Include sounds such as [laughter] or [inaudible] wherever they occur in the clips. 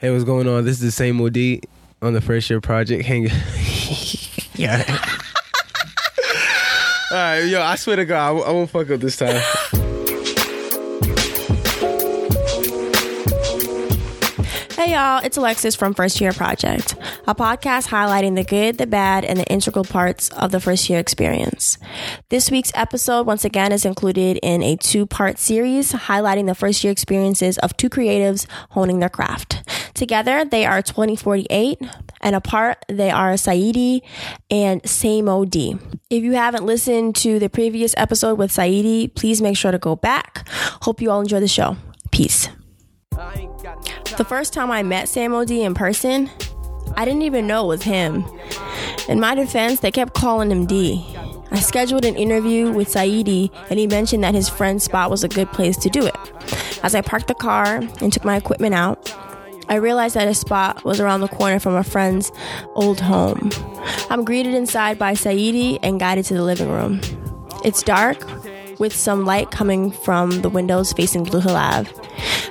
Hey, what's going on? This is the Samo D on the first year project. Hang. [laughs] yeah. [laughs] All right, yo, I swear to God, I, I won't fuck up this time. Hey y'all, it's Alexis from First Year Project, a podcast highlighting the good, the bad, and the integral parts of the first year experience. This week's episode, once again, is included in a two part series highlighting the first year experiences of two creatives honing their craft. Together, they are 2048, and apart, they are Saedi and Samo D. If you haven't listened to the previous episode with Saedi, please make sure to go back. Hope you all enjoy the show. Peace. The first time I met Samo D in person, I didn't even know it was him. In my defense, they kept calling him D. I scheduled an interview with Saedi, and he mentioned that his friend's spot was a good place to do it. As I parked the car and took my equipment out, I realized that his spot was around the corner from a friend's old home. I'm greeted inside by Saedi and guided to the living room. It's dark, with some light coming from the windows facing Blue Hill Ave,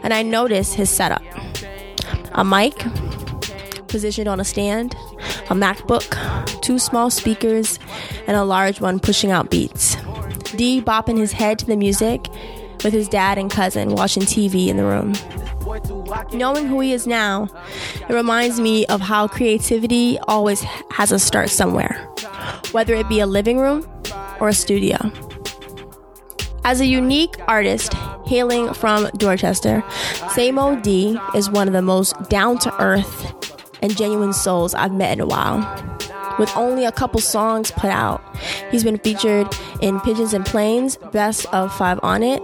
and I notice his setup a mic positioned on a stand, a MacBook, two small speakers, and a large one pushing out beats. D bopping his head to the music with his dad and cousin watching TV in the room. Knowing who he is now, it reminds me of how creativity always has a start somewhere, whether it be a living room or a studio. As a unique artist hailing from Dorchester, Samo D is one of the most down to earth and genuine souls I've met in a while. With only a couple songs put out, he's been featured in Pigeons and Planes, Best of Five on It,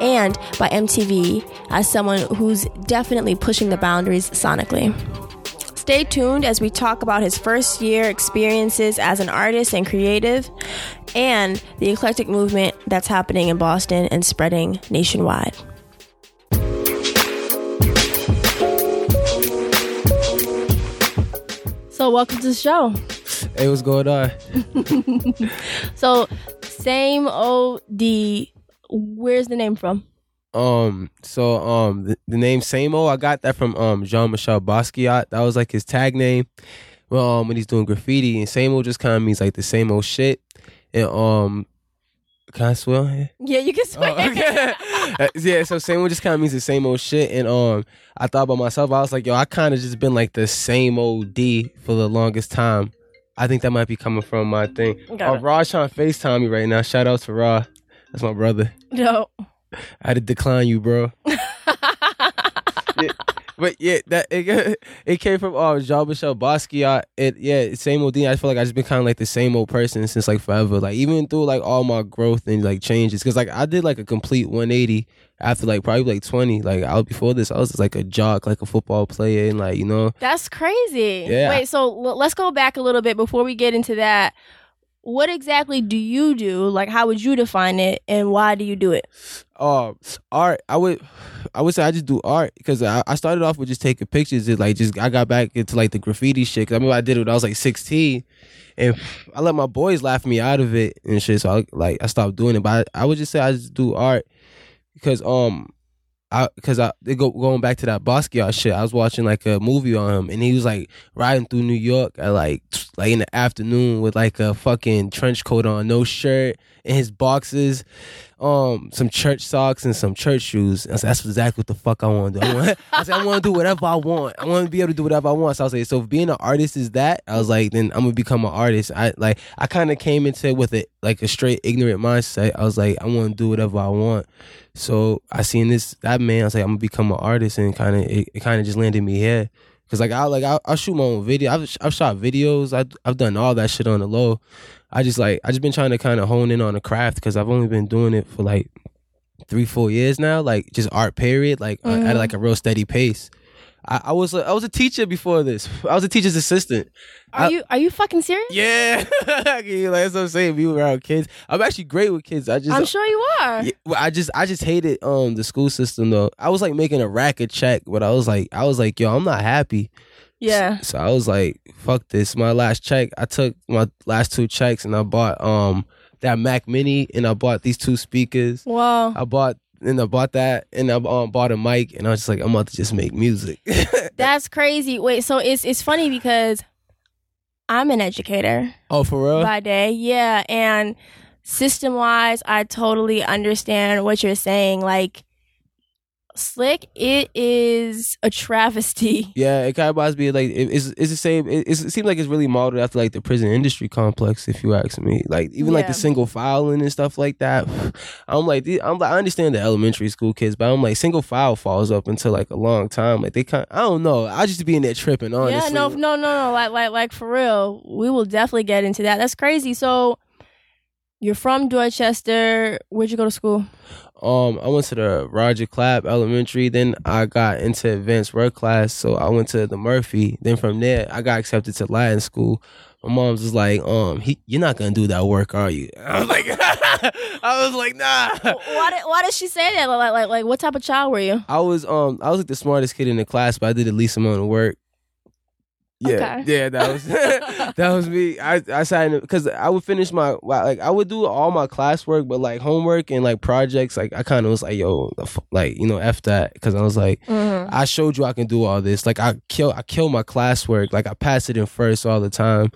and by MTV as someone who's definitely pushing the boundaries sonically. Stay tuned as we talk about his first year experiences as an artist and creative and the eclectic movement that's happening in Boston and spreading nationwide. So, welcome to the show. Hey, what's going on? [laughs] So, Samo D, where's the name from? Um, so um, the, the name Samo, I got that from um Jean Michel Basquiat. That was like his tag name. Well, um, when he's doing graffiti, and Samo just kind of means like the same old shit. And um, can I swear? here? Yeah, you can swear. Oh, okay. [laughs] Uh, yeah, so same old just kind of means the same old shit. And um, I thought about myself. I was like, yo, I kind of just been like the same old D for the longest time. I think that might be coming from my thing. Got Oh. Raj trying to FaceTime me right now. Shout out to Ra. That's my brother. No. I had to decline you, bro. [laughs] Yeah, but yeah, that it, [laughs] it came from uh, Jean Michel Basquiat. It yeah, same old thing. I feel like I just been kind of like the same old person since like forever. Like even through like all my growth and like changes, because like I did like a complete 180 after like probably like 20. Like I was before this, I was just like a jock, like a football player, and like you know, That's crazy. Yeah. Wait, so l- let's go back a little bit before we get into that. What exactly do you do? Like, how would you define it, and why do you do it? uh art i would i would say i just do art because I, I started off with just taking pictures and like just i got back into like the graffiti shit 'Cause i remember i did it when i was like 16 and i let my boys laugh me out of it and shit so i like i stopped doing it but i, I would just say i just do art because um I, cause I go going back to that Basquiat shit. I was watching like a movie on him, and he was like riding through New York at like [tsk] like in the afternoon with like a fucking trench coat on, no shirt, and his boxes, um, some church socks and some church shoes. I said, that's exactly what the fuck I want to do. I, want, [laughs] I said I want to do whatever I want. I want to be able to do whatever I want. So I was like, so if being an artist is that, I was like, then I'm gonna become an artist. I like I kind of came into it with it like a straight ignorant mindset. I was like, I want to do whatever I want. So I seen this that man. I was like, I'm gonna become an artist, and kind of it, it kind of just landed me here. Cause like I like I I shoot my own video. I've I've shot videos. I I've done all that shit on the low. I just like I just been trying to kind of hone in on the craft because I've only been doing it for like three four years now. Like just art period. Like uh, at like a real steady pace. I, I was a, I was a teacher before this. [laughs] I was a teacher's assistant. Are I- you are you fucking serious? Yeah, [laughs] like, that's what I'm saying. Be around kids. I'm actually great with kids. I just I'm sure you are. yeah, I just I just hated um the school system though. I was like making a racket check, but I was like I was like yo, I'm not happy. Yeah. So I was like, fuck this. My last check, I took my last two checks and I bought um that Mac Mini and I bought these two speakers. Wow. I bought and I bought that, and I um, bought a mic, and I was just like, I'm about to just make music. [laughs] That's crazy. Wait, so it's it's funny because I'm an educator oh, for real? by day. Yeah, and system wise, I totally understand what you're saying. Like Slick, it is a travesty. [laughs] Yeah, it kind of reminds me of, like it, it's it's the same. It, it seems like it's really modeled after like the prison industry complex, if you ask me. Like even like the single filing and stuff like that. [sighs] I'm like I'm like I understand the elementary school kids, but I'm like single file falls up until like a long time. Like they kind, I don't know. I just be in there tripping. Honestly, Yeah, no, no, no, no. Like, like, like for real. We will definitely get into that. That's crazy. So, you're from Dorchester. Where'd you go to school? Um, I went to the Roger Clapp Elementary. Then I got into advanced work class, so I went to the Murphy. Then from there, I got accepted to Latin school. My mom's just like, um, he, you're not gonna do that work, are you? [laughs] I was like, [laughs] I was like, nah. Why did Why did she say that? Like, like, like, what type of child were you? I was um, I was like the smartest kid in the class, but I did the least amount of work. Yeah, Okay. yeah, that was [laughs] [laughs] that was me. I I in because I would finish my like I would do all my classwork, but like homework and like projects, like I kind of was like, yo, like you know, f that, because I was like, Mm-hmm. I showed you I can do all this. Like I kill I kill my classwork. Like I pass it in first all the time.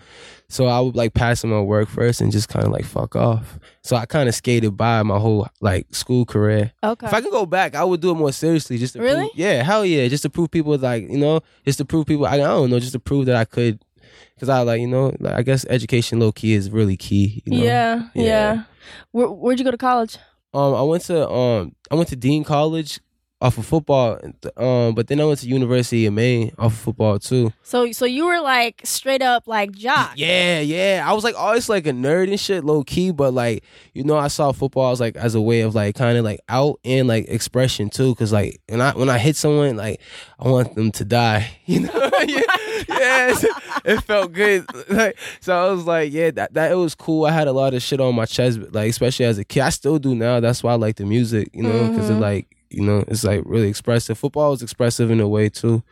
So I would like pass in my work first and just kind of like fuck off. So I kind of skated by my whole like school career. Okay. If I could go back, I would do it more seriously. Just to Really? prove, yeah, hell yeah, just to prove people like you know, just to prove people. I, I don't know, just to prove that I could. Because I like you know, like, I guess education low key is really key. You know? yeah, yeah. Yeah. Where, where'd you go to college? Um, I went to um, I went to Dean College off of football. Um, but then I went to University of Maine off of football too. So, so you were like straight up like jock. Yeah, yeah. I was like always like a nerd and shit, low key, but like you know, I saw football as like as a way of like kind of like out and like expression too. Cause like when I when I hit someone, like I want them to die. [laughs] You know, [laughs] yeah, yes, it felt good. [laughs] Like so, I was like, yeah, that that it was cool. I had a lot of shit on my chest, like especially as a kid. I still do now. That's why I like the music, you know, because it Mhm. like you know it's like really expressive. Football is expressive in a way too.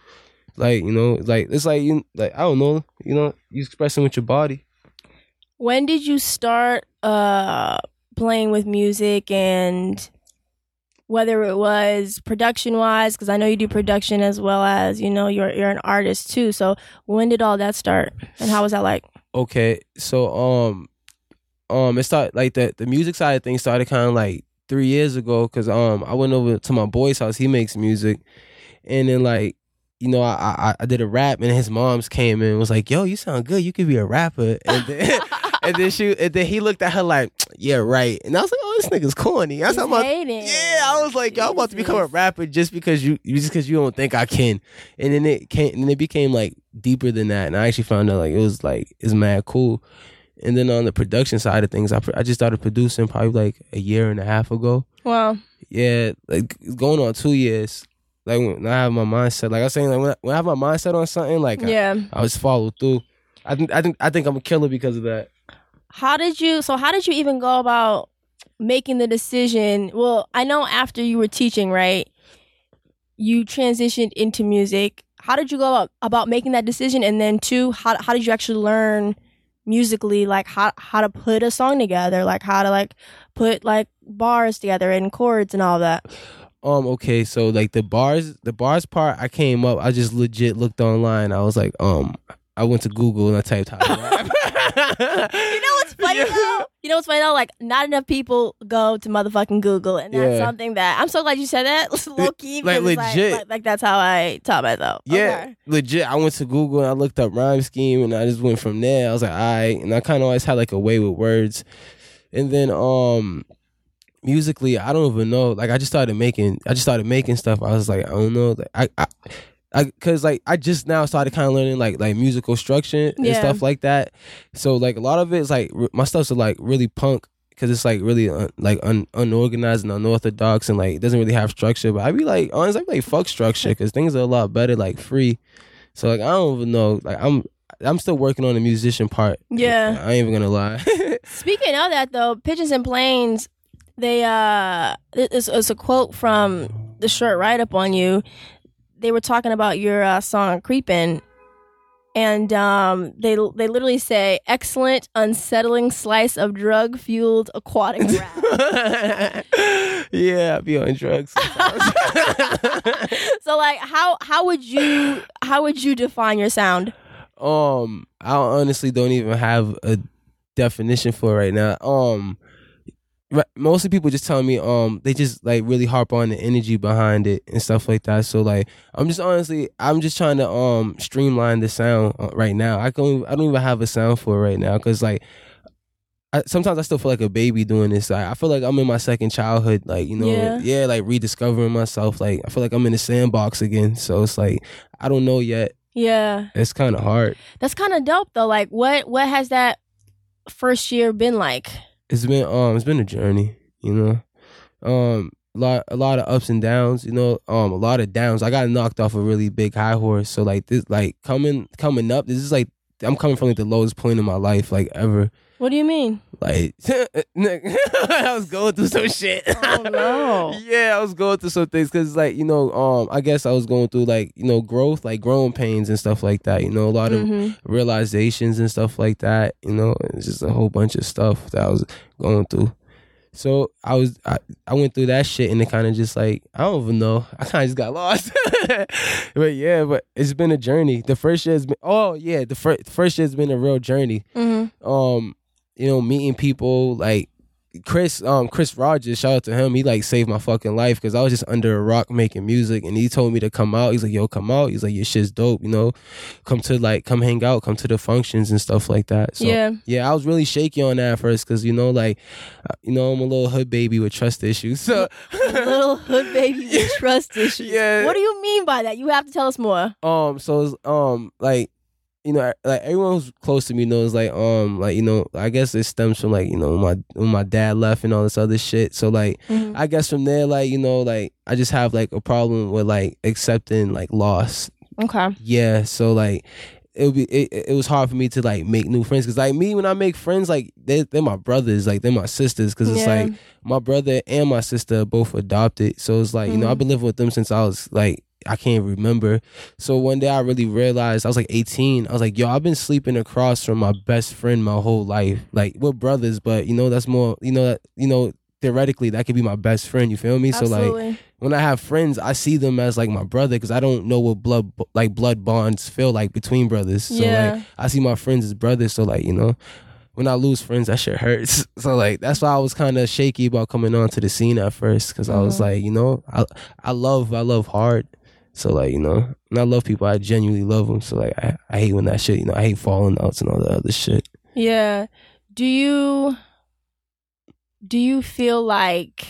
Like you know, like it's like you like I don't know, you know, you expressing with your body. When did you start uh playing with music and whether it was production wise because I know you do production as well as you know you're you're an artist too. So when did all that start and how was that like? Okay, so um, um, it started like the the music side of things started kind of like three years ago because um I went over to my boy's house. He makes music, and then like you know I I, I did a rap and his mom's came in and was like, "Yo, you sound good. You could be a rapper." And then [laughs] and then she and then he looked at her like, "Yeah, right." And I was like, "Oh, this nigga's corny." I was about yeah, I was like, y'all about to become a rapper just because you just because you don't think I can. And then it came and it became like deeper than that. And I actually found out like it was like it's mad cool. And then on the production side of things, I pr- I just started producing probably like a year and a half ago. Wow. Yeah, like going on two years. Like when I have my mindset, like I was saying, like when I, when I have my mindset on something, like I, Yeah. I just follow through. I think I think I think I'm a killer because of that. How did you so how did you even go about making the decision? Well, I know after you were teaching, right? You transitioned into music. How did you go about, about making that decision and then two, how how did you actually learn musically like how how to put a song together, like how to like put like bars together and chords and all that? Um. Okay. So like the bars, the bars part, I came up. I just legit looked online. I was like, um, I went to Google and I typed how to rap. [laughs] You know what's funny though? You know what's funny though? Like not enough people go to motherfucking Google, and that's Yeah. something that I'm so glad you said that. [laughs] Low key, like, legit. Like, like, that's how I taught myself. Yeah, Okay. legit. I went to Google and I looked up rhyme scheme and I just went from there. I was like, all right, and I kind of always had like a way with words. And then um musically, I don't even know. Like I just started making, I just started making stuff. I was like, I don't know. Like, I, I, I, cause like I just now started kind of learning like like musical structure and Yeah. stuff like that. So like a lot of it is like r- my stuff's like really punk. Cause it's like really un, like un, unorganized and unorthodox and like it doesn't really have structure. But I be like honestly, I be like fuck structure because things are a lot better like free. So like I don't even know. Like I'm I'm still working on the musician part. Yeah. I ain't even gonna lie. [laughs] Speaking of that though, Pigeons and Planes, they uh, it's, it's a quote from the short write up on you. They were talking about your uh, song "Creepin'." and um, they they literally say excellent, unsettling slice of drug fueled aquatic [laughs] rap. yeah, I be on drugs. [laughs] so like, how how would you how would you define your sound? um, I honestly don't even have a definition for it right now. Um, mostly people just tell me um they just like really harp on the energy behind it and stuff like that. So like I'm just honestly I'm just trying to um streamline the sound uh, right now. I don't I don't even have a sound for it right now because like. I, sometimes I still feel like a baby doing this. I, I feel like I'm in my second childhood, like you know, Yeah. yeah, like rediscovering myself. Like I feel like I'm in the sandbox again. So it's like I don't know yet. Yeah, It's kind of hard. that's kind of dope though. Like, what what has that first year been like? It's been um it's been a journey you know? Um a lot a lot of ups and downs you know? Um a lot of downs. I got knocked off a really big high horse. So like this like coming coming up this is like i'm coming from like the lowest point in my life like ever What do you mean? like [laughs] i was going through some shit Oh, no. [laughs] yeah i was going through some things because like you know um i guess i was going through like you know growth like growing pains and stuff like that you know a lot of Mhm. realizations and stuff like that. You know, it's just a whole bunch of stuff that I was going through. So I was I, I went through that shit and it kind of just like I don't even know. [laughs] I kind of just got lost. [laughs] but yeah, but it's been a journey. The first year's been oh yeah, the first first year's been a real journey. Mhm. Um, you know, meeting people like Chris, um, Chris Rogers, shout out to him. He like saved my fucking life because I was just under a rock making music, and he told me to come out. He's like, "Yo, come out." He's like, "Your shit's dope," you know. Come to like, come hang out, come to the functions and stuff like that. So, Yeah. yeah, I was really shaky on that at first because you know, like, uh, you know, I'm a little hood baby with trust issues. So, [laughs] Little hood baby with [laughs] trust issues. Yeah. What do you mean by that? You have to tell us more. um, so um, like. You know, like everyone who's close to me knows, like, um, like you know, I guess it stems from like you know my when my dad left and all this other shit. So like, Mhm. I guess from there, like, you know, like I just have like a problem with like accepting like loss. Okay. Yeah. So like it would be it, it was hard for me to like make new friends because like me when I make friends like they they're my brothers like they're my sisters because it's Yeah. like my brother and my sister both adopted so it's like you know. I've been living with them since I was like I can't remember so one day I really realized I was like 18 I was like yo I've been sleeping across from my best friend my whole life like we're brothers but you know that's more you know that you know theoretically that could be my best friend you feel me so like when I have friends, I see them as like my brother because I don't know what blood like blood bonds feel like between brothers. So Yeah. like I see my friends as brothers. So like you know, when I lose friends, that shit hurts. [laughs] So like that's why I was kind of shaky about coming onto the scene at first because I was Mhm. like, you know, I I love I love hard. So like you know, and I love people. I genuinely love them. So like I, I hate when that shit. You know, I hate falling outs and all the other shit. Yeah. Do you do you feel like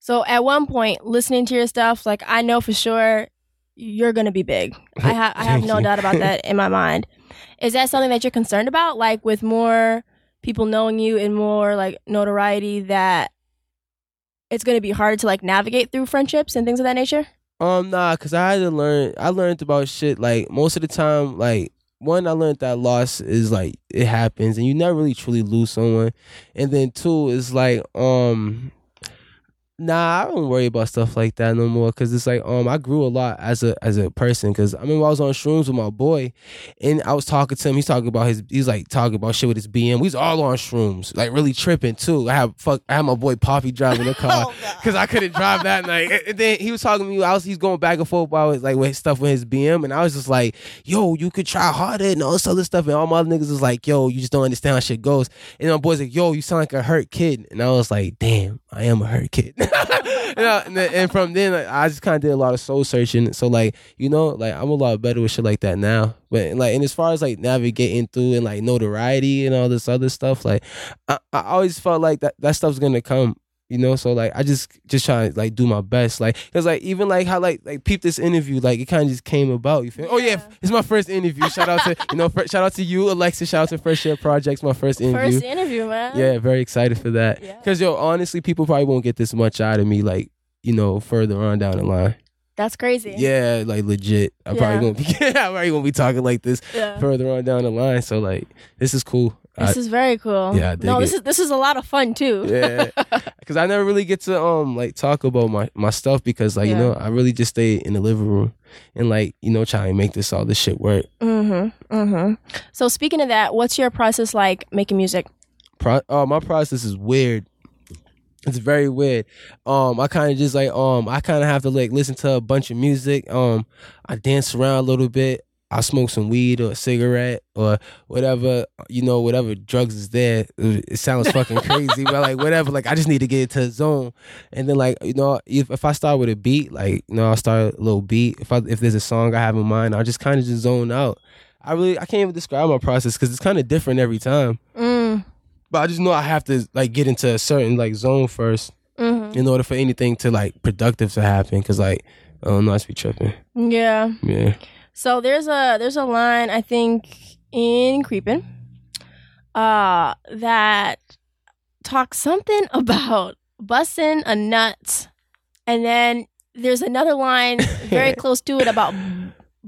so at one point listening to your stuff like I know for sure you're going to be big. I ha- I [laughs] have no doubt about that [laughs] in my mind. Is that something that you're concerned about like with more people knowing you and more like notoriety that it's going to be hard to like navigate through friendships and things of that nature? Um, nah, cause I had to learn. I learned about shit like most of the time. Like one, I learned that loss is like it happens, and you never really truly lose someone. And then two is like, um, nah, I don't worry about stuff like that no more. Cause it's like, um, I grew a lot as a as a person. Cause I remember I was on shrooms with my boy, and I was talking to him. He's talking about his. He's like talking about shit with his BM. We was all on shrooms, like really tripping too. I have fuck. I had my boy Poppy driving the [laughs] car because I couldn't drive that night. And then he was talking to me. I was he's going back and forth about like with stuff with his BM, and I was just like, "Yo, you could try harder and all this other stuff." And all my other niggas was like, "Yo, you just don't understand how shit goes." And my boys like, "Yo, you sound like a hurt kid," and I was like, "Damn, I am a hurt kid." [laughs] [laughs] I- and then- and from then, like, I just kind of did a lot of soul searching. So like, you know, like I'm a lot better with shit like that now. But like, and as far as like navigating through and like notoriety and all this other stuff, like I, I always felt like that that stuff's gonna come you know so like i just just try to like do my best like because like even like how like like peep this interview like it kind of just came about you feel oh yeah Yeah. it's my first interview shout out to [laughs] you know shout out to you alexa shout out to first year projects my first interview First interview, man. yeah very excited for that Yeah. because yo honestly people probably won't get this much out of me like you know further on down the line That's crazy. yeah like legit i'm Yeah. [laughs] probably gonna be i'm probably gonna be talking like this Yeah. further on down the line so like this is cool This I- is very cool. Yeah, no, this is this is a lot of fun too. yeah, [laughs] because I never really get to um like talk about my my stuff because like you know I really just stay in the living room and like you know try and make this all this shit work. Mm-hmm. Mm-hmm. So speaking of that, what's your process like making music? Pro- uh, my process is weird. It's very weird. Um, I kind of just like um, I kind of have to like listen to a bunch of music. Um, I dance around a little bit. I smoke some weed or a cigarette or whatever, you know, whatever drugs is there. It sounds fucking [laughs] crazy, but like whatever. Like I just need to get into a zone, and then like you know, if if I start with a beat, like you know, I'll start a little beat. If I if there's a song I have in mind, I'll just kind of just zone out. I really I can't even describe my process because it's kind of different every time. Mm. But I just know I have to like get into a certain like zone first Mm-hmm. in order for anything to like productive to happen. Cause like I don't know, I just be tripping. Yeah. Yeah. So there's a there's a line I think in Creepin' uh that talks something [laughs] about busting a nut. And then there's another line [laughs] very close to it about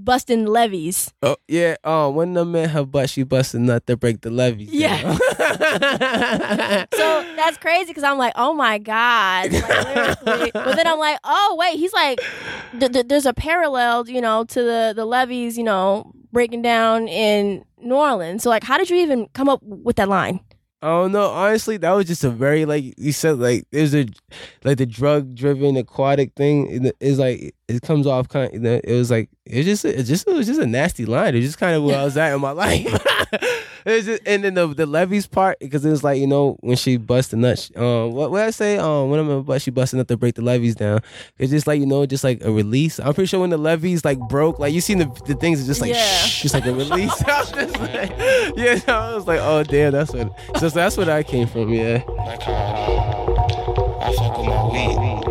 busting levees. Oh yeah. Um, when the man her butt, she busted nut to break the levees. Yeah. [laughs] So that's crazy because I'm like, oh my god. Like, but then I'm like, oh wait, he's like, th- th- there's a parallel, you know, to the the levees, you know, breaking down in New Orleans. So like, how did you even come up with that line? Oh don't. Honestly, that was just a very like you said like there's a like the drug driven aquatic thing is like it comes off kind. Of, it was like it just it just it was just a nasty line. It's just kind of where I was at in my [laughs] life. [laughs] it's just, and then the the levees part because it was like you know when she bust the nuts. Um, what what I say? Um, when I'm but she busting up to break the levees down. It's just like you know just like a release. I'm pretty sure when the levees like broke, like you seen the the things are just like Yeah. shh, just like a release. [laughs] I was just like, yeah, I was like, oh damn, that's what. So that's where I came from. Yeah. I fuck with my weed.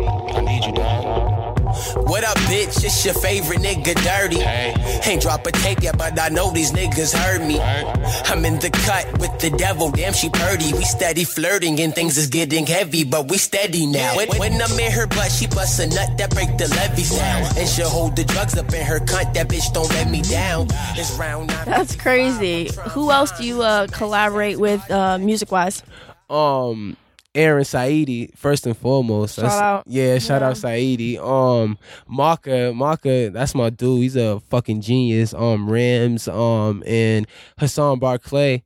What up, bitch? It's your favorite nigga, Dirty. Hey. Ain't drop a tape yet, but I know these niggas heard me. I'm in the cut with the devil, damn she purdy. We steady flirting and things is getting heavy, but we steady now. When, when I'm in her butt, she bust a nut that break the levees down. And she'll hold the drugs up in her cunt, that bitch don't let me down. It's round nine. That's crazy. Who else do you uh, collaborate with uh, music wise? um Aaron Saedi first and foremost. Shout out. Yeah, shout Yeah. out Saedi. Um Maka, Maka, that's my dude. He's a fucking genius. Um Rams, um and Hassan Barclay.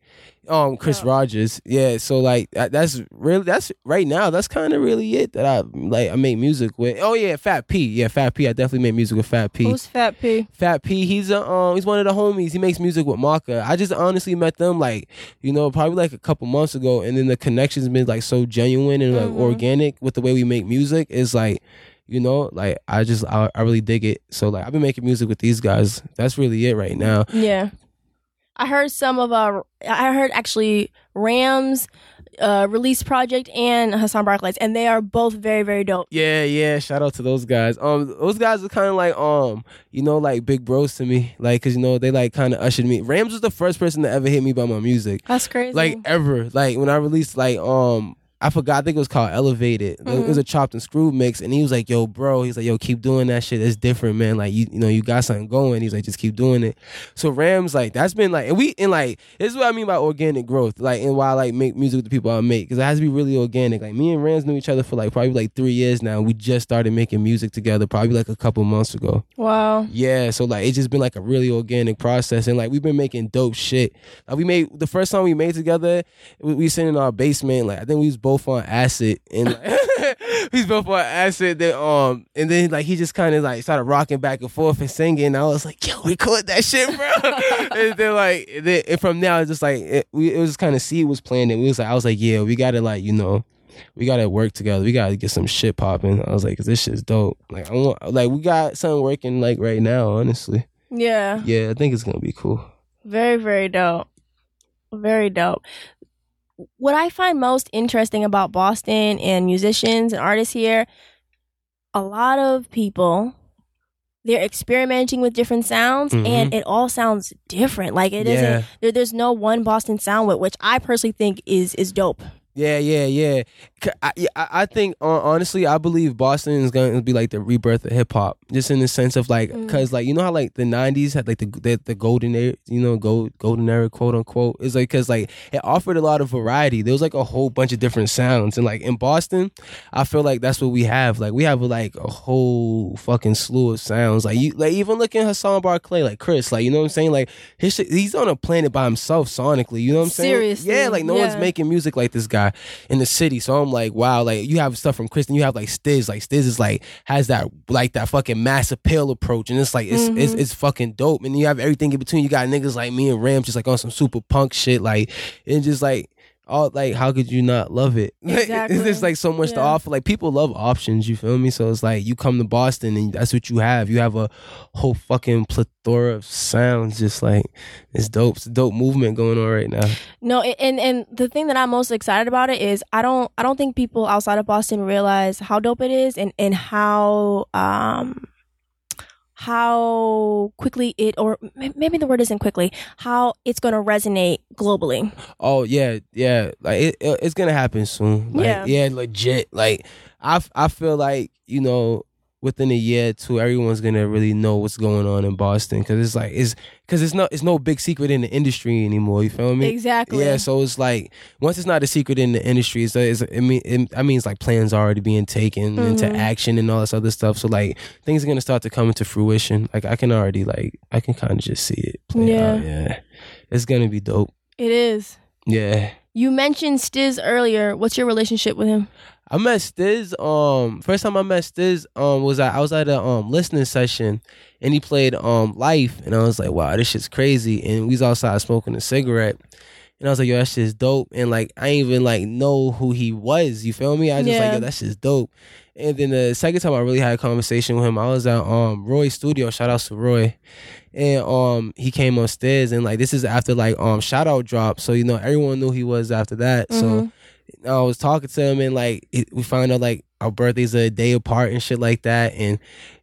Um Chris Rogers. Yeah, so like that's really that's right now that's kind of really it that I like I make music with. Oh yeah, Fat P. Yeah, Fat P. I definitely make music with Fat P. Who's Fat P? Fat P, he's a um, he's one of the homies. He makes music with Maka. I just honestly met them like, you know, probably like a couple months ago, and then the connection's been like so genuine and like Mhm. organic with the way we make music. It's like, you know, like I just I, I really dig it. So like I've been making music with these guys. That's really it right now. Yeah. I heard some of uh I heard actually Rams uh release project and Hassan Barclays and they are both very very dope. Yeah, yeah. Shout out to those guys. Um, those guys are kind of like um, you know, like big bros to me. Like, cause you know they like kind of ushered me. Rams was the first person to ever hit me by my music. That's crazy. like ever. Like when I released like um I forgot I think it was called Elevated. It Mm-hmm. was a chopped and screwed mix and he was like, Yo, bro, he's like, Yo, keep doing that shit. It's different, man. Like you you know, you got something going. He's like, just keep doing it. So Rams, like, that's been like and we and like this is what I mean by organic growth. Like and why I like make music with the people I make. Cause it has to be really organic. Like me and Rams knew each other for like probably like three years now. We just started making music together probably like a couple months ago. wow. Yeah, so like it's just been like a really organic process, and like we've been making dope shit. Like we made the first song we made together, we, we sitting in our basement. Like I think we was both on acid, and like, we was both on acid. Then um, and then like he just kind of like started rocking back and forth and singing. And I was like, yo, record that shit, bro. [laughs] and then like, and then and from now it's just like it, we it was kind of seed was planted. We was like, I was like, yeah, we gotta like you know we gotta work together. We gotta get some shit popping. I was like, 'Cause this shit's dope. Like I want, like we got something working like right now. Honestly, Yeah. yeah, I think it's gonna be cool. Very, very dope. Very dope. What I find most interesting about Boston and musicians and artists here, a lot of people they're experimenting with different sounds Mhm. and it all sounds different. Like it Yeah. not there, there's no one Boston sound with which I personally think is is dope. Yeah, yeah, yeah. I, yeah, I think honestly, I believe Boston is going to be like the rebirth of hip hop, just in the sense of like, Mm. cause like you know how like the '90s had like the the, the golden era, you know, gold golden era, quote unquote. It's like cause like it offered a lot of variety. There was like a whole bunch of different sounds, and like in Boston, I feel like that's what we have. Like we have like a whole fucking slew of sounds. Like you, like even looking at Hassan Barclay, like Chris, like you know what I'm saying. Like his shit, he's on a planet by himself sonically. You know what I'm saying? Seriously, yeah. Like no one's making music like this guy in the city. So I'm like, wow. Like you have stuff from Chris, and you have like Stizz. Like Stizz is like has that like that fucking mass appeal approach, and it's like it's Mm-hmm. it's it's fucking dope. And you have everything in between. You got niggas like me and Ram just like on some super punk shit, like and just like. All like how could you not love it? [laughs] Exactly. There's like so much to offer. Like people love options, you feel me? So it's like you come to Boston and that's what you have. You have a whole fucking plethora of sounds. Just like it's dope. It's a dope movement going on right now. No, and and the thing that I'm most excited about it is I don't I don't think people outside of Boston realize how dope it is and and how um how quickly it or maybe the word isn't quickly how it's going to resonate globally. Oh yeah, yeah. Like it, it- it's gonna happen soon. Like, Yeah. yeah, legit. Like I, I feel like you know within a year or two, everyone's gonna really know what's going on in Boston because it's like it's because it's not it's no big secret in the industry anymore. You feel me? Exactly. Yeah, so it's like once it's not a secret in the industry, it's, it's it mean it, that means like plans already being taken into Mhm. action and all this other stuff. So like things are gonna start to come into fruition. Like I can already like I can kind of just see it. Yeah. out. yeah, it's gonna be dope. It is. Yeah. You mentioned Stizz earlier. What's your relationship with him? I met Stizz. Um, first time I met Stizz, um, was at, I was at a um listening session, and he played um Life, and I was like, wow, this shit's crazy. And we was outside smoking a cigarette, and I was like, yo, that shit's dope. And like, I ain't even like know who he was. You feel me? I just Yeah. like, yo, that shit's dope. And then the second time I really had a conversation with him, I was at um Roy's studio. Shout out to Roy. And um he came upstairs and like this is after like um shout out drop. So you know everyone knew he was after that. So Mhm. I was talking to him and like it, we found out like our birthdays are a day apart and shit like that. And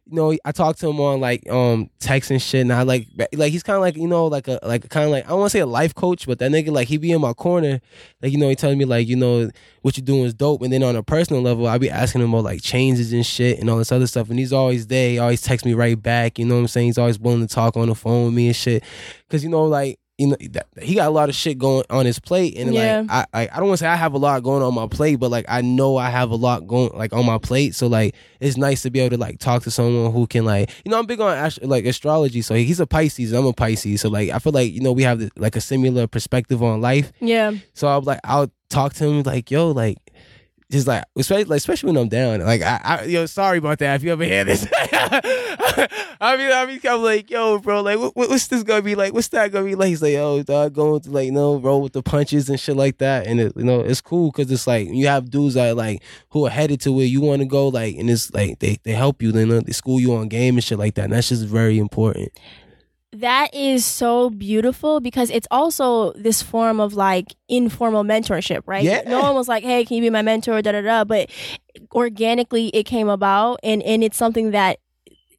you know, I talked to him on like um text and shit. And I like like he's kind of like you know like a like kind of like I don't want to say a life coach, but that nigga like he be in my corner. Like you know he telling me like you know what you doing is dope. And then on a personal level, I be asking him about like changes and shit and all this other stuff. And he's always there. He always texts me right back. You know what I'm saying? He's always willing to talk on the phone with me and shit. Cause you know like you know that, he got a lot of shit going on his plate. And Yeah. like I, I I don't want to say I have a lot going on my plate but like I know I have a lot going like on my plate. So like it's nice to be able to like talk to someone who can like you know I'm big on ast- like astrology. So he's a Pisces I'm a Pisces. So like I feel like you know we have this, like a similar perspective on life. Yeah. so I'm like I'll talk to him like yo like just like especially like especially when I'm down. Like I, I yo sorry about that. If you ever hear this [laughs] I mean I mean I'm like yo bro like what, what's this gonna be like? What's that gonna be like? He's like yo dog going to like you know roll with the punches and shit like that. And it, you know it's cool because it's like you have dudes that like who are headed to where you want to go like and it's like they they help you they know they school you on game and shit like that. And that's just very important That is so beautiful because it's also this form of like informal mentorship, right? Yeah. No one was like, "Hey, can you be my mentor?" Da da da. But organically, it came about, and and it's something that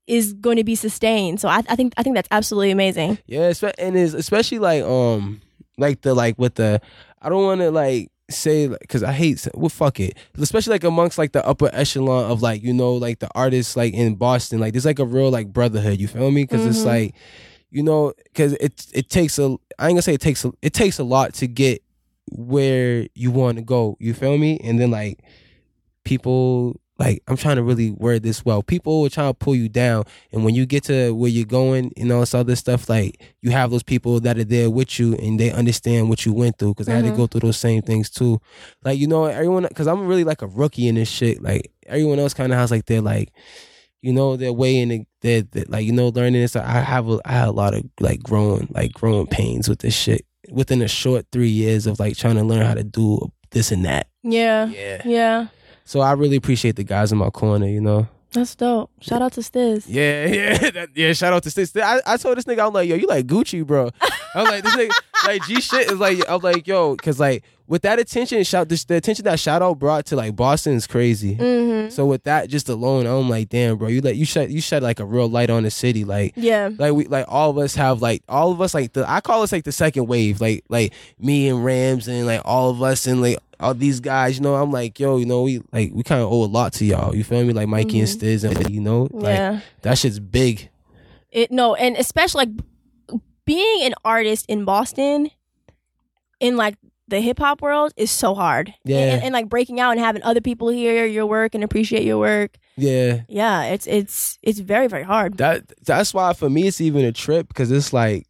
is going to be sustained. So I, I think I think that's absolutely amazing. Yeah, and it's especially like um like the like with the I don't want to like say because I hate well fuck it especially like amongst like the upper echelon of like you know like the artists like in Boston like there's like a real like brotherhood you feel me because it's Mhm. like you know because it it takes a I ain't gonna say it takes a, it takes a lot to get where you want to go you feel me and then like people like I'm trying to really word this well. People are trying to pull you down, and when you get to where you're going and all this other stuff, like you have those people that are there with you, and they understand what you went through because they had to Mhm. go through those same things too. Like you know, everyone because I'm really like a rookie in this shit. Like everyone else kind of has like their like. You know their way in the, their, their like you know learning this. I have a, I had a lot of like growing like growing pains with this shit within a short three years of like trying to learn how to do this and that. Yeah, Yeah. yeah, So I really appreciate the guys in my corner, you know. that's dope. Shout out to Stizz. Yeah, [laughs] yeah, that, yeah. Shout out to Stizz. I, I told this nigga, I'm like, yo, you like Gucci, bro. I was like, this nigga, like G shit is like, I was like, yo, because like with that attention, shout the, the attention that Shout Out brought to like Boston is crazy. Mm-hmm. So with that just alone, I'm like, damn, bro, you like you shed you shed like a real light on the city, like. Yeah. Like we like all of us have like all of us like the I call us like the second wave like like me and Rams and like all of us and like all these guys you know I'm like yo you know we like we kind of owe a lot to y'all you feel me like Mikey and Stizz and you know like Mm-hmm. Yeah. that shit's big It no, and especially like being an artist in Boston in like the hip hop world is so hard. Yeah. And, and like breaking out and having other people hear your work and appreciate your work. yeah Yeah, it's it's it's very very hard. that that's why for me it's even a trip because it's like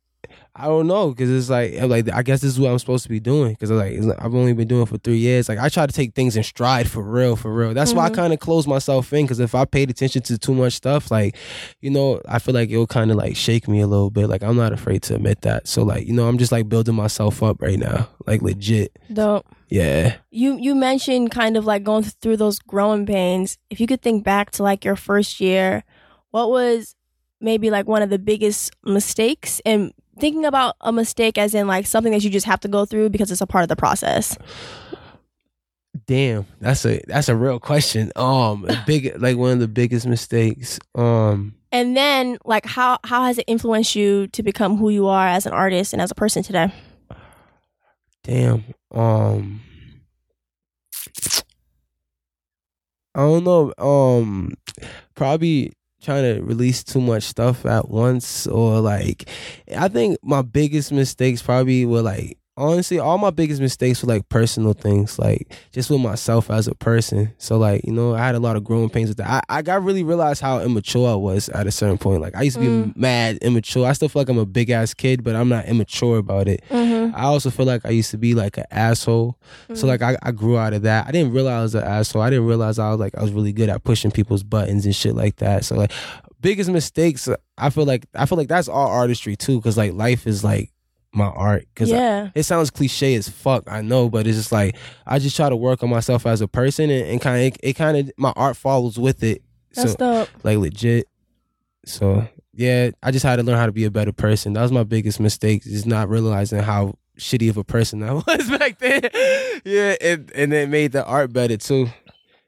I don't know because it's like I'm like I guess this is what I'm supposed to be doing because like I've only been doing it for three years. Like I try to take things in stride for real, for real. That's why I mm-hmm. kind of close myself in because if I paid attention to too much stuff, like you know, I feel like it'll kind of like shake me a little bit. Like I'm not afraid to admit that. So like you know, I'm just like building myself up right now, like legit. Though Yeah. you you mentioned kind of like going through those growing pains. If you could think back to like your first year, what was maybe like one of the biggest mistakes and thinking about a mistake as in like something that you just have to go through because it's a part of the process. Damn, that's a that's a real question. Um, [laughs] big like one of the biggest mistakes. Um. And then like how how has it influenced you to become who you are as an artist and as a person today? Damn. Um I don't know. Um probably trying to release too much stuff at once or like I think my biggest mistakes probably were like honestly all my biggest mistakes were like personal things like just with myself as a person so like you know i had a lot of growing pains with that i, I got really realized how immature i was at a certain point like i used to be Mm. mad immature i still feel like i'm a big ass kid but i'm not immature about it Mm-hmm. I also feel like I used to be like an asshole. So like I, I grew out of that. I didn't realize I was an asshole. I didn't realize I was like I was really good at pushing people's buttons and shit like that. So like biggest mistakes, I feel like I feel like that's all artistry too, because like life is like my art. Because Yeah. it sounds cliche as fuck, I know, but it's just like I just try to work on myself as a person and, and kind of it, it kind of my art follows with it. That's so dope. like legit. So yeah, I just had to learn how to be a better person. That was my biggest mistake, is not realizing how shitty of a person I [laughs] was back then. yeah, and and it made the art better too.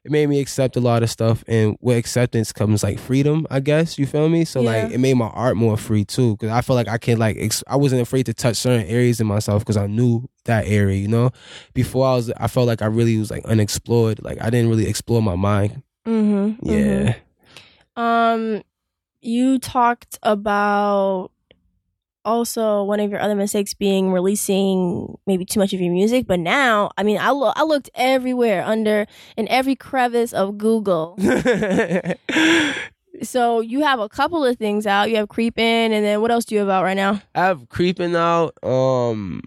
It made me accept a lot of stuff, and with acceptance comes like freedom. I guess you feel me. So Yeah. like it made my art more free too, because I feel like I can like ex- I wasn't afraid to touch certain areas in myself because I knew that area. You know, before I was I felt like I really was like unexplored. Like I didn't really explore my mind. Mm-hmm. Yeah. Um, you talked about also one of your other mistakes being releasing maybe too much of your music, but now, I mean, I lo- I looked everywhere under in every crevice of Google. [laughs] so you have a couple of things out. You have Creepin', and then what else do you have out right now? I have creeping out. Um,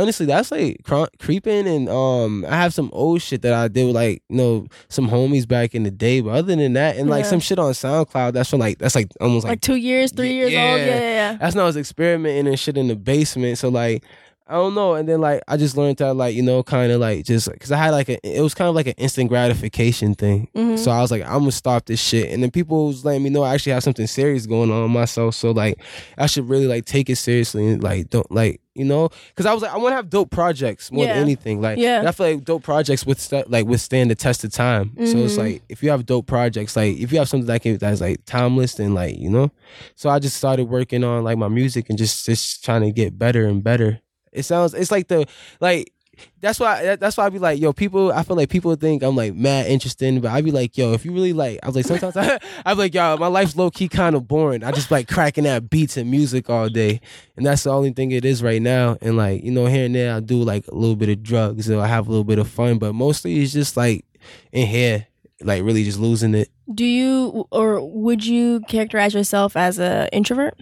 honestly, that's like cr- creeping, and um, I have some old shit that I did with like you know some homies back in the day. But other than that, and like Yeah. some shit on SoundCloud, that's for like that's like almost Like, like, two years, three years old? Yeah. Yeah, yeah, yeah. that's not I was experimenting and shit in the basement. So like. I don't know, and then like I just learned that like you know kind of like just because I had like a it was kind of like an instant gratification thing. Mhm. So I was like, I'm gonna stop this shit. And then people was letting me know I actually have something serious going on myself. So like, I should really like take it seriously and like don't like you know because I was like I want to have dope projects more Yeah. than anything. Like Yeah. and I feel like dope projects with like withstand the test of time. So it's Mhm. like if you have dope projects, like if you have something that can that's like timeless, then like you know. So I just started working on like my music and just just trying to get better and better. It sounds it's like the like that's why that's why I be like, yo, people. I feel like people think I'm like mad interesting, but I be like, yo, if you really like, I was like, sometimes I, [laughs] I be like, yo, my life's low key kind of boring. I just like cracking at beats and music all day, and that's the only thing it is right now. And like, you know, here and there, I do like a little bit of drugs, so I have a little bit of fun, but mostly it's just like in here, like really just losing it. Do you or would you characterize yourself as a introvert?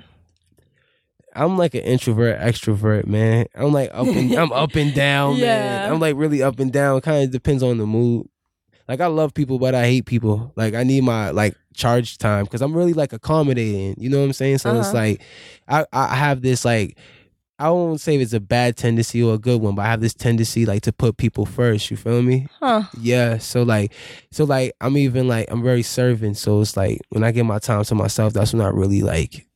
I'm like an introvert, extrovert, man. I'm like up and I'm up and [laughs] down, Yeah. man. I'm like really up and down. Kind of depends on the mood. Like I love people, but I hate people. Like I need my like charge time because I'm really like accommodating. You know what I'm saying? So it's Uh-huh. like I I have this like I won't say it's a bad tendency or a good one, but I have this tendency like to put people first. You feel me? Huh. Yeah. So like, so like, I'm even like, I'm very serving. So it's like when I get my time to myself, that's when I really like,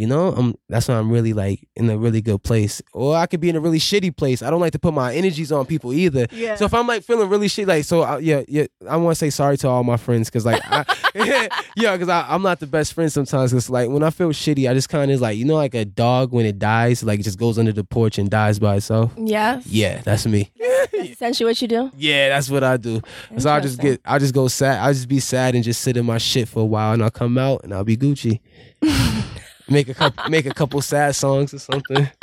you know, I'm that's when I'm really like in a really good place. Or I could be in a really shitty place. I don't like to put my energies on people either. Yeah. So if I'm like feeling really shit, like so, I, yeah, yeah, I want to say sorry to all my friends because like, I, [laughs] [laughs] yeah, because I'm not the best friend sometimes. Cause like when I feel shitty, I just kind of like you know like a dog when it dies, like it just goes under the porch and dies by itself. Yeah. Yeah, that's me. [laughs] Essentially, what you do. Yeah, that's what I do. So I just get, I just go sad. I just be sad and just sit in my shit for a while, and I'll come out and I'll be Gucci. Make a couple, make a couple sad songs or something. [laughs]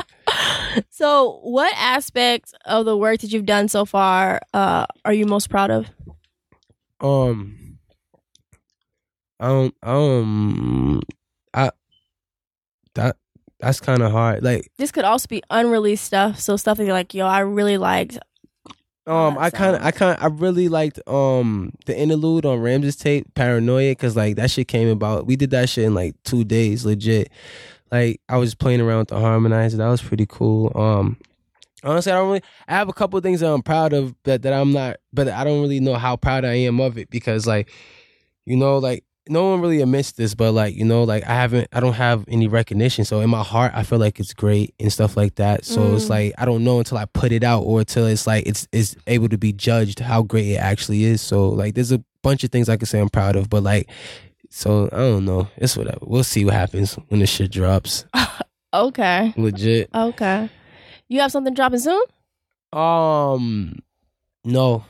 So, what aspect of the work that you've done so far uh, are you most proud of? Um, um, um, I that that's kind of hard. Like, This could also be unreleased stuff. So stuff that you're like, yo, I really liked. Um, I kind of, I kind, I really liked um the interlude on Ramses tape, Paranoia, because like that shit came about. We did that shit in like two days, legit. Like I was playing around with the harmonizer. That was pretty cool. Um, honestly, I don't really. I have a couple of things that I'm proud of, but that I'm not. But I don't really know how proud I am of it because, like, you know, like no one really admits this, but like you know, like I haven't. I don't have any recognition. So in my heart, I feel like it's great and stuff like that. So it's Mm. like I don't know until I put it out or until it's like it's it's able to be judged how great it actually is. So like there's a bunch of things I can say I'm proud of, but like. So I don't know. It's whatever. We'll see what happens when the shit drops. [laughs] Okay. Legit. Okay. You have something dropping soon? Um, no,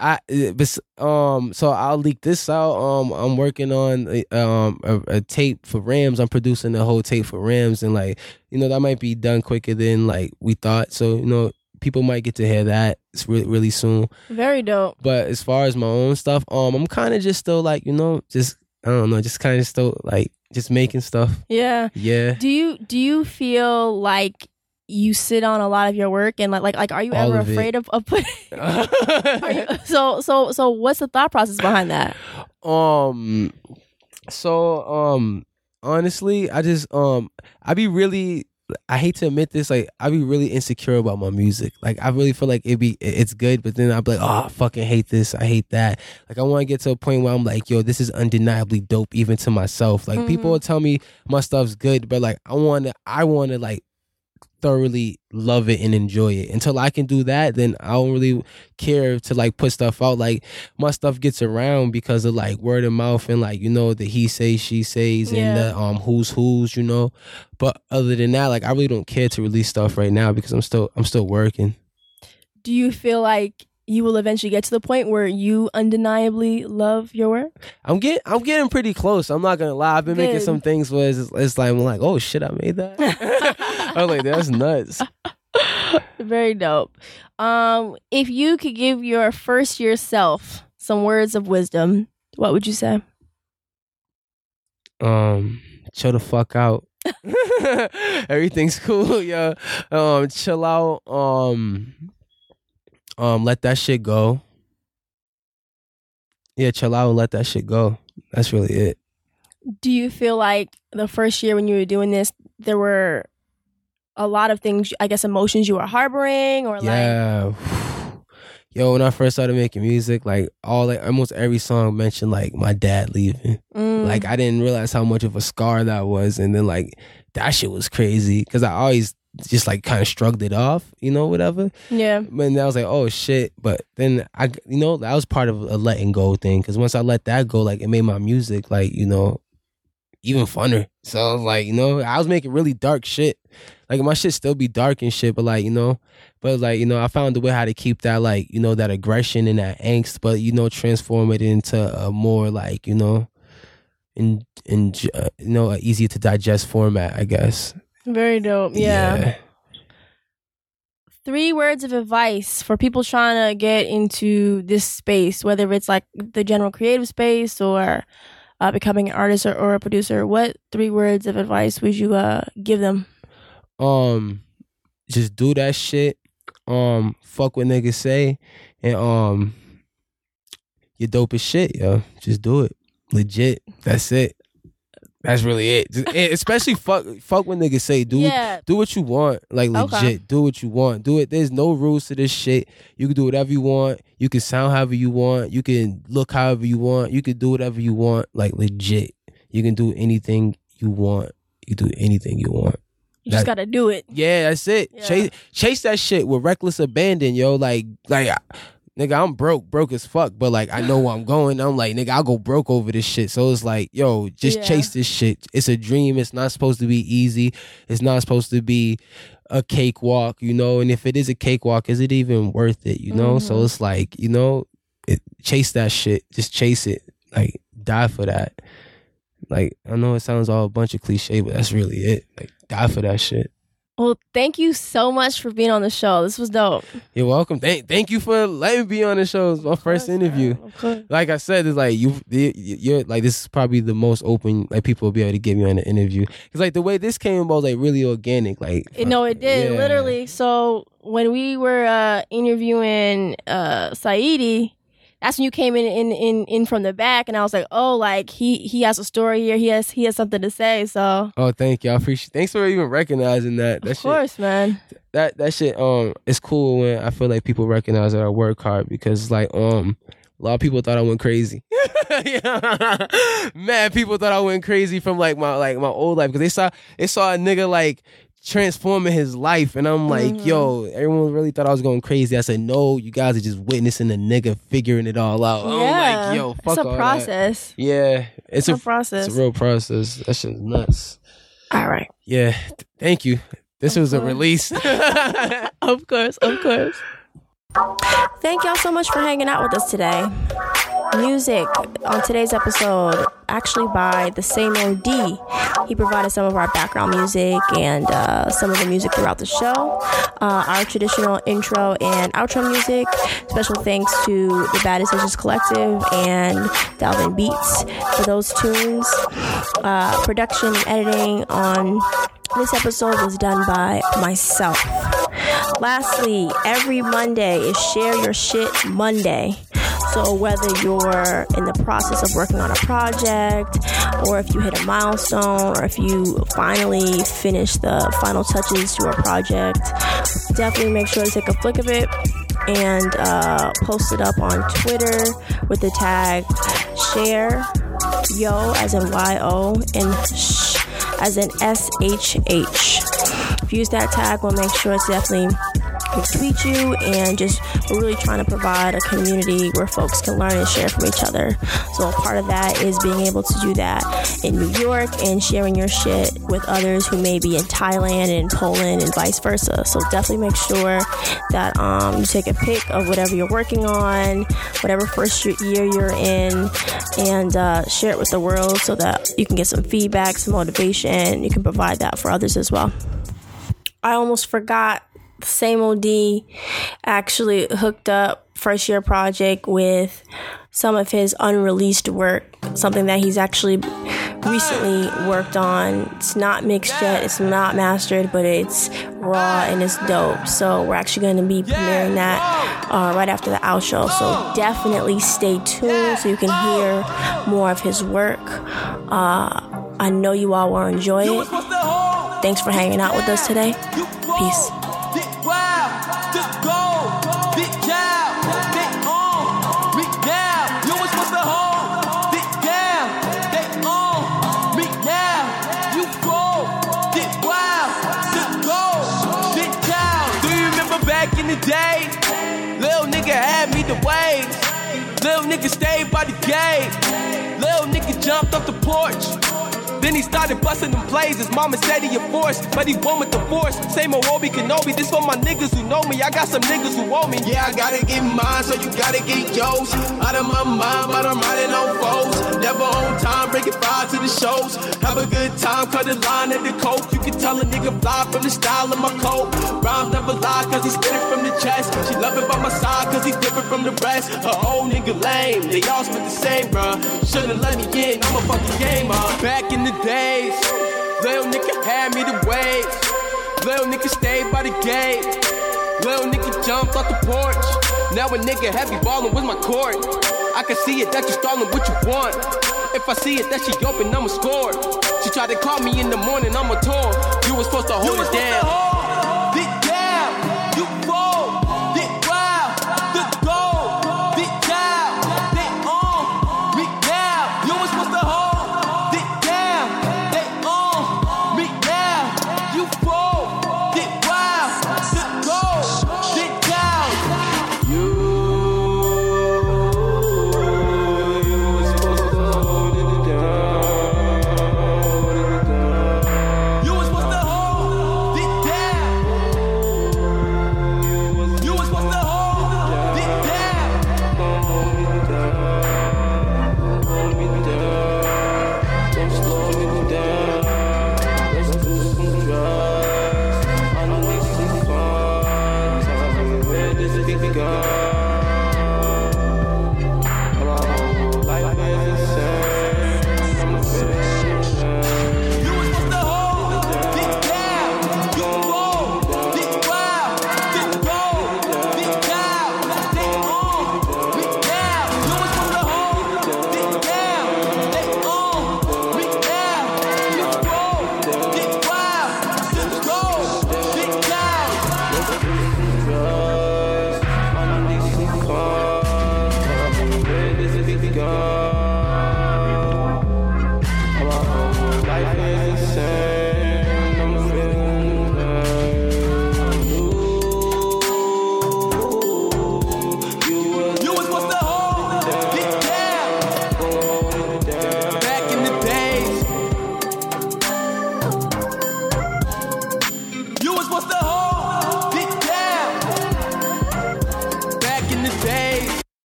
I but um. So I'll leak this out. Um, I'm working on a, um a, a tape for Rams. I'm producing the whole tape for Rams, and like you know that might be done quicker than like we thought. So you know people might get to hear that it's really really soon. Very dope. But as far as my own stuff, um, I'm kind of just still like you know just I don't know, just kind of still like just making stuff. Yeah. Yeah. Do you do you feel like you sit on a lot of your work and like like like are you All ever of it. afraid of, of putting [laughs] are you, so so so what's the thought process behind that? Um so um honestly, I just um I be really I hate to admit this, like I be really insecure about my music. Like I really feel like it be it's good, but then I'll be like, oh I fucking hate this, I hate that. Like I wanna get to a point where I'm like, yo, this is undeniably dope even to myself. Like people Mhm. will tell me my stuff's good, but like I wanna I wanna like thoroughly love it and enjoy it. Until I can do that, then I don't really care to like put stuff out. Like my stuff gets around because of like word of mouth and like you know the he says she says and the um who's who's you know. But other than that, like I really don't care to release stuff right now because I'm still I'm still working. Do you feel like you will eventually get to the point where you undeniably love your work? I'm getting I'm getting pretty close. I'm not gonna lie. I've been making some things where it's, it's like I'm like oh shit I made that. [laughs] I was like that's nuts. Very dope. Um, if you could give your first year self some words of wisdom, what would you say? um chill the fuck out [laughs] [laughs] everything's cool yeah um chill out um um let that shit go. Yeah chill out and let that shit go. That's really it. Do you feel like the first year when you were doing this, there were a lot of things, I guess, emotions you were harboring, or like, yeah. [sighs] Yo when i first started making music like all like almost every song mentioned like my dad leaving. Mm, like i didn't realize how much of a scar that was and then like that shit was crazy because i always just like kind of shrugged it off you know whatever yeah, And I was like, oh shit. But then I, you know, that was part of a letting go thing. Cause once I let that go, like it made my music, like, you know, even funner. So like, you know, I was making really dark shit. Like my shit still be dark and shit, but like, you know, but like, you know, I found a way how to keep that, like, you know, that aggression and that angst, but, you know, transform it into a more like, you know, in, in, uh, you know, easier to digest format, I guess. Very dope. Yeah. Three words of advice for people trying to get into this space, whether it's like the general creative space or uh, becoming an artist or, or a producer. What three words of advice would you uh, give them? um just do that shit um fuck what niggas say and um you're dope as shit yo just do it legit that's it that's really it especially fuck fuck what niggas say do yeah, do what you want like legit Okay. do what you want do it there's no rules to this shit you can do whatever you want you can sound however you want you can look however you want you can do whatever you want like legit you can do anything you want you can do anything you want. You just gotta do it. Yeah, that's it. Yeah. Chase chase that shit with reckless abandon, yo. Like like nigga, I'm broke, broke as fuck, but like I know where I'm going. I'm like, nigga, I'll go broke over this shit. So it's like, yo, just Yeah. chase this shit. It's a dream. It's not supposed to be easy. It's not supposed to be a cakewalk, you know. And if it is a cakewalk, is it even worth it? You know? So Mhm. it's like, you know, it, chase that shit. Just chase it. Like die for that. Like I know it sounds all a bunch of cliche, but that's really it. Like die for that shit. Well, thank you so much for being on the show. This was dope. You're welcome. Thank, thank you for letting me be on the show. It's my first interview. Like I said, it's like you, you- you're like this is probably the most open like people will be able to get me on an interview. Cause like the way this came about was like really organic. Like It- no, it did Yeah. literally. So when we were uh, interviewing uh, Saedi, that's when you came in, in in in from the back, and I was like, oh, like he he has a story here. He has he has something to say. So Oh, thank you. I appreciate. Thanks for even recognizing that. That of shit. course, man. That that shit. Um, it's cool when I feel like people recognize that I work hard because like um. A lot of people thought I went crazy. [laughs] Yeah. [laughs] Man, people thought I went crazy from like my like my old life because they saw they saw a nigga like transforming his life, and I'm like, Mhm. yo, everyone really thought I was going crazy. I said, no, you guys are just witnessing a nigga figuring it all out. I'm like, yo, fuck it's a all that. process. Yeah, it's It's a a process. it's a real process. That shit's nuts. All right. Yeah, th- thank you. This Of was a release. [laughs] [laughs] Of course, of course. Thank y'all so much for hanging out with us today. Music on today's episode, actually by the Samo D. He provided some of our background music and uh, some of the music throughout the show. Uh, our traditional intro and outro music. Special thanks to the Bad Decisions Collective and Dalvin Beats for those tunes. Uh, production and editing on this episode was done by myself. Lastly, every Monday is Share Your Shit Monday. So, whether you're in the process of working on a project, or if you hit a milestone, or if you finally finish the final touches to a project, definitely make sure to take a flick of it and uh, post it up on Twitter with the tag share yo as in y-o and sh as in s-h-h if you use that tag we'll make sure to definitely retweet you and just we're really trying to provide a community where folks can learn and share from each other. So a part of that is being able to do that in new york and sharing your shit with others who may be in thailand and poland and vice versa. So definitely make sure that um, you take a pic of whatever you're working on whatever first year you're in and uh, share it with the world so that you can get some feedback some motivation. You can provide that for others as well. I almost forgot Samo D actually hooked up first year project with some of his unreleased work, something that he's actually recently worked on. It's not mixed yet, it's not mastered, but it's raw and it's dope. So we're actually going to be premiering that uh, right after the outro. So definitely stay tuned so you can hear more of his work. Uh, I know you all will enjoy it. Thanks for hanging out with us today. Peace. The waves. Little nigga stayed by the gate. Little nigga jumped off the porch. Then he started busting them plays. His mama said he a force, but he won with the force. Same old Obi Kenobi. This for my niggas who know me. I got some niggas who want me. Yeah, I gotta get mine, so you gotta get yours. Out of my mind, but I'm riding on foes. Never on time, breaking five to the shows. Have a good time, cut the line at the coke. You can tell a nigga fly from the style of my coat. Rhymes never lie, cause he spit it from the chest. She love it by my side, cause he different from the rest. Her old nigga lame, they all spit the same, bruh. Shouldn't let me in, I'm a fucking gamer. Back in the days, little nigga had me the waves. Little nigga stayed by the gate. Little nigga jumped off the porch. Now a nigga heavy ballin' with my court. I can see it that you stallin' what you want. If I see it that she open, I'ma score. She tried to call me in the morning, I'm a tour. You was supposed to hold it down.